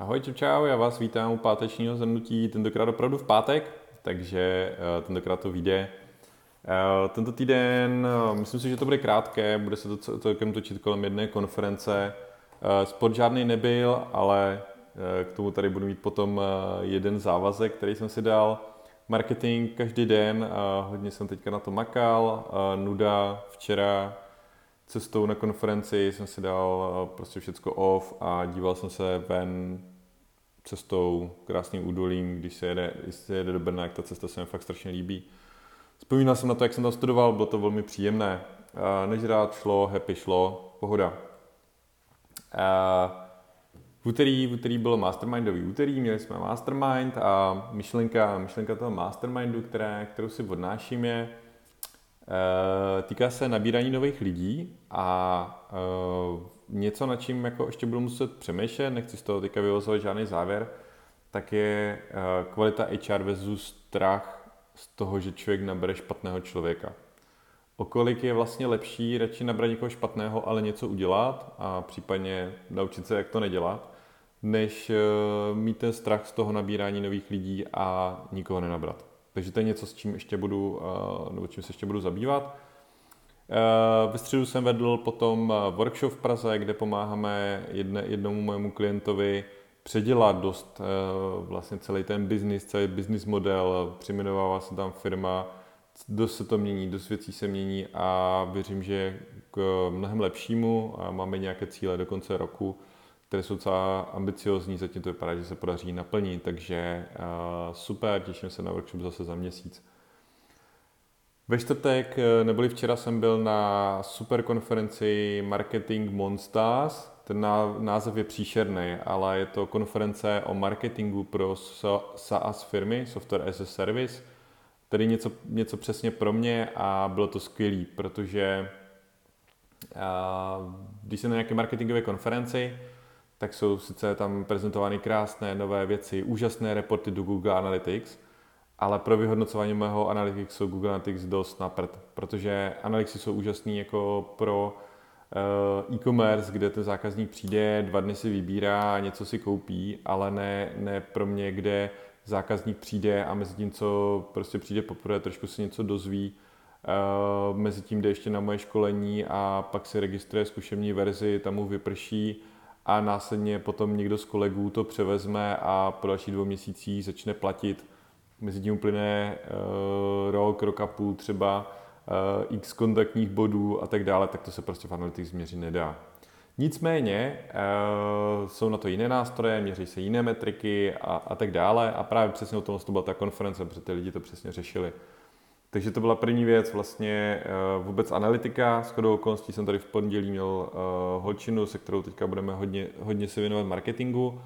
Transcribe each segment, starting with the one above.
Ahoj, čau, čau, já vás vítám u pátečního zhrnutí, tentokrát opravdu v pátek, takže uh, tentokrát to vyjde. Uh, tento týden, uh, myslím si, že to bude krátké, bude se to celkem točit kolem jedné konference. Sport žádný nebyl, ale k tomu tady budu mít potom jeden závazek, který jsem si dal. Marketing každý den, hodně jsem teďka na to makal, nuda včera, cestou na konferenci jsem si dal prostě všecko off a díval jsem se ven cestou, krásným údolím, když se jede, když se jede do Brna, jak ta cesta se mi fakt strašně líbí. Vzpomínal jsem na to, jak jsem tam studoval, bylo to velmi příjemné. Než rád šlo, happy šlo, pohoda. V úterý, v úterý bylo mastermindový úterý, měli jsme mastermind a myšlenka, myšlenka toho mastermindu, které, kterou si odnáším je, Eh, týká se nabírání nových lidí a uh, něco, nad čím jako ještě budu muset přemýšlet, nechci z toho teďka vyvozovat žádný závěr, tak je uh, kvalita HR versus strach z toho, že člověk nabere špatného člověka. O kolik je vlastně lepší radši nabrat někoho špatného, ale něco udělat a případně naučit se, jak to nedělat, než mít ten strach z toho nabírání nových lidí a nikoho nenabrat. Takže to je něco, s čím ještě budu, eh, nebo čím se ještě budu zabývat. Eh, ve středu jsem vedl potom eh, workshop v Praze, kde pomáháme jedne, jednomu mému klientovi předělat dost vlastně celý ten business, celý business model, přeměnovává se tam firma, dost se to mění, dost věcí se mění a věřím, že k mnohem lepšímu a máme nějaké cíle do konce roku, které jsou docela ambiciozní, zatím to vypadá, že se podaří naplnit, takže uh, super, těším se na workshop zase za měsíc. Ve čtvrtek, eh, neboli včera jsem byl na super konferenci Marketing Monsters. Ten název je příšerný, ale je to konference o marketingu pro SaaS firmy, Software as a Service. Tedy něco, něco přesně pro mě a bylo to skvělé, protože když jsem na nějaké marketingové konferenci, tak jsou sice tam prezentovány krásné nové věci, úžasné reporty do Google Analytics, ale pro vyhodnocování mého Analytics jsou Google Analytics dost napřed, protože Analytics jsou úžasný jako pro uh, e-commerce, kde ten zákazník přijde, dva dny si vybírá, něco si koupí, ale ne, ne pro mě, kde zákazník přijde a mezi tím, co prostě přijde poprvé, trošku si něco dozví, uh, mezi tím jde ještě na moje školení a pak si registruje zkušební verzi, tam mu vyprší a následně potom někdo z kolegů to převezme a po další dvou měsících začne platit. Mezi tím uplyne uh, rok, rok a půl třeba uh, x kontaktních bodů a tak dále, tak to se prostě v Analytics změřit nedá. Nicméně uh, jsou na to jiné nástroje, měří se jiné metriky a, a tak dále a právě přesně o tom to byla ta konference, protože ty lidi to přesně řešili. Takže to byla první věc, vlastně uh, vůbec analytika. S chodou okolností jsem tady v pondělí měl uh, holčinu, se kterou teďka budeme hodně, hodně se věnovat marketingu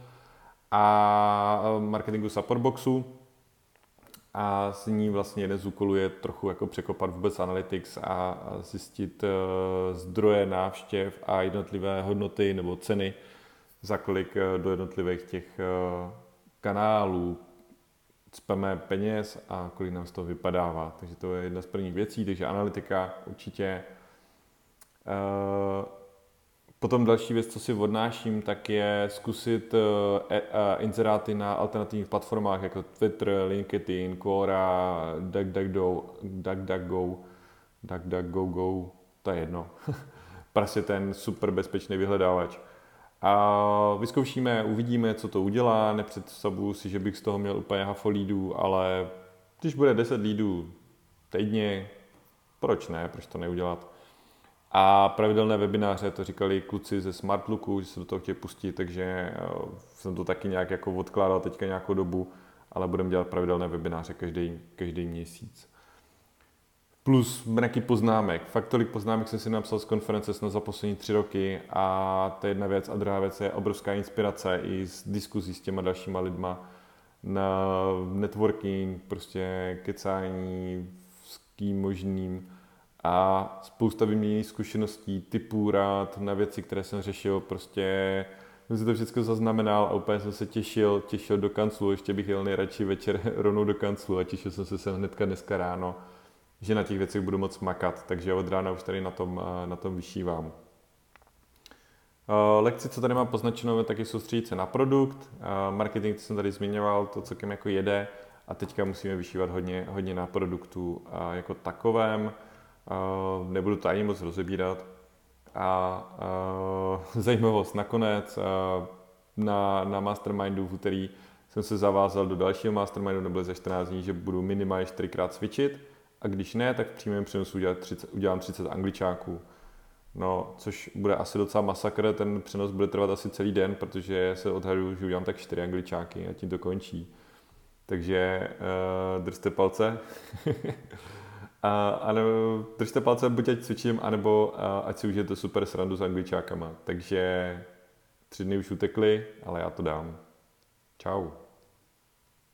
a uh, marketingu Supportboxu. A s ní vlastně jeden z úkolů je trochu jako překopat vůbec analytics a, zjistit zdroje návštěv a jednotlivé hodnoty nebo ceny, za kolik do jednotlivých těch kanálů, cpeme peněz a kolik nám z toho vypadává. Takže to je jedna z prvních věcí, takže analytika určitě. Eh, potom další věc, co si odnáším, tak je zkusit eh, e, inzeráty na alternativních platformách jako Twitter, LinkedIn, Quora, DuckDuckGo, DuckDuckGo, DuckDuckGo, to je jedno. prostě ten super bezpečný vyhledávač. A vyzkoušíme, uvidíme, co to udělá. Nepředstavuju si, že bych z toho měl úplně hafo lídů, ale když bude 10 lídů týdně, proč ne, proč to neudělat? A pravidelné webináře, to říkali kluci ze Smartlooku, že se do toho chtějí pustit, takže eh, jsem to taky nějak jako odkládal teďka nějakou dobu, ale budeme dělat pravidelné webináře každý, každý měsíc plus mraky poznámek. Fakt tolik poznámek jsem si napsal z konference snad za poslední tři roky a to je jedna věc. A druhá věc je obrovská inspirace i z diskuzí s těma dalšíma lidma na networking, prostě kecání s kým možným a spousta vyměněných zkušeností, typů rád na věci, které jsem řešil, prostě jsem si to všechno zaznamenal a úplně jsem se těšil, těšil do kanclu, ještě bych jel nejradši večer rovnou do kanclu a těšil jsem se sem hnedka dneska ráno že na těch věcech budu moc makat, takže od rána už tady na tom, eh, na tom vyšívám. Lekci, co tady mám poznačeno, je taky soustředit se na produkt. Marketing, co jsem tady zmiňoval, to celkem jako jede. A teďka musíme vyšívat hodně, hodně na produktu jako takovém. Nebudu to ani moc rozebírat. A zajímavost nakonec, na, na Mastermindu v úterý jsem se zavázal do dalšího Mastermindu, nebyly za 14 dní, že budu minimálně 4krát cvičit a když ne, tak v přímém přenosu udělat 30, udělám 30 angličáků. No, což bude asi docela masakr, ten přenos bude trvat asi celý den, protože se odhaduju, že udělám tak 4 angličáky a tím to končí. Takže uh, držte palce. a, a nebo, držte palce, buď ať cvičím, anebo uh, ať si užijete super srandu s angličákama. Takže tři dny už utekly, ale já to dám. Ciao.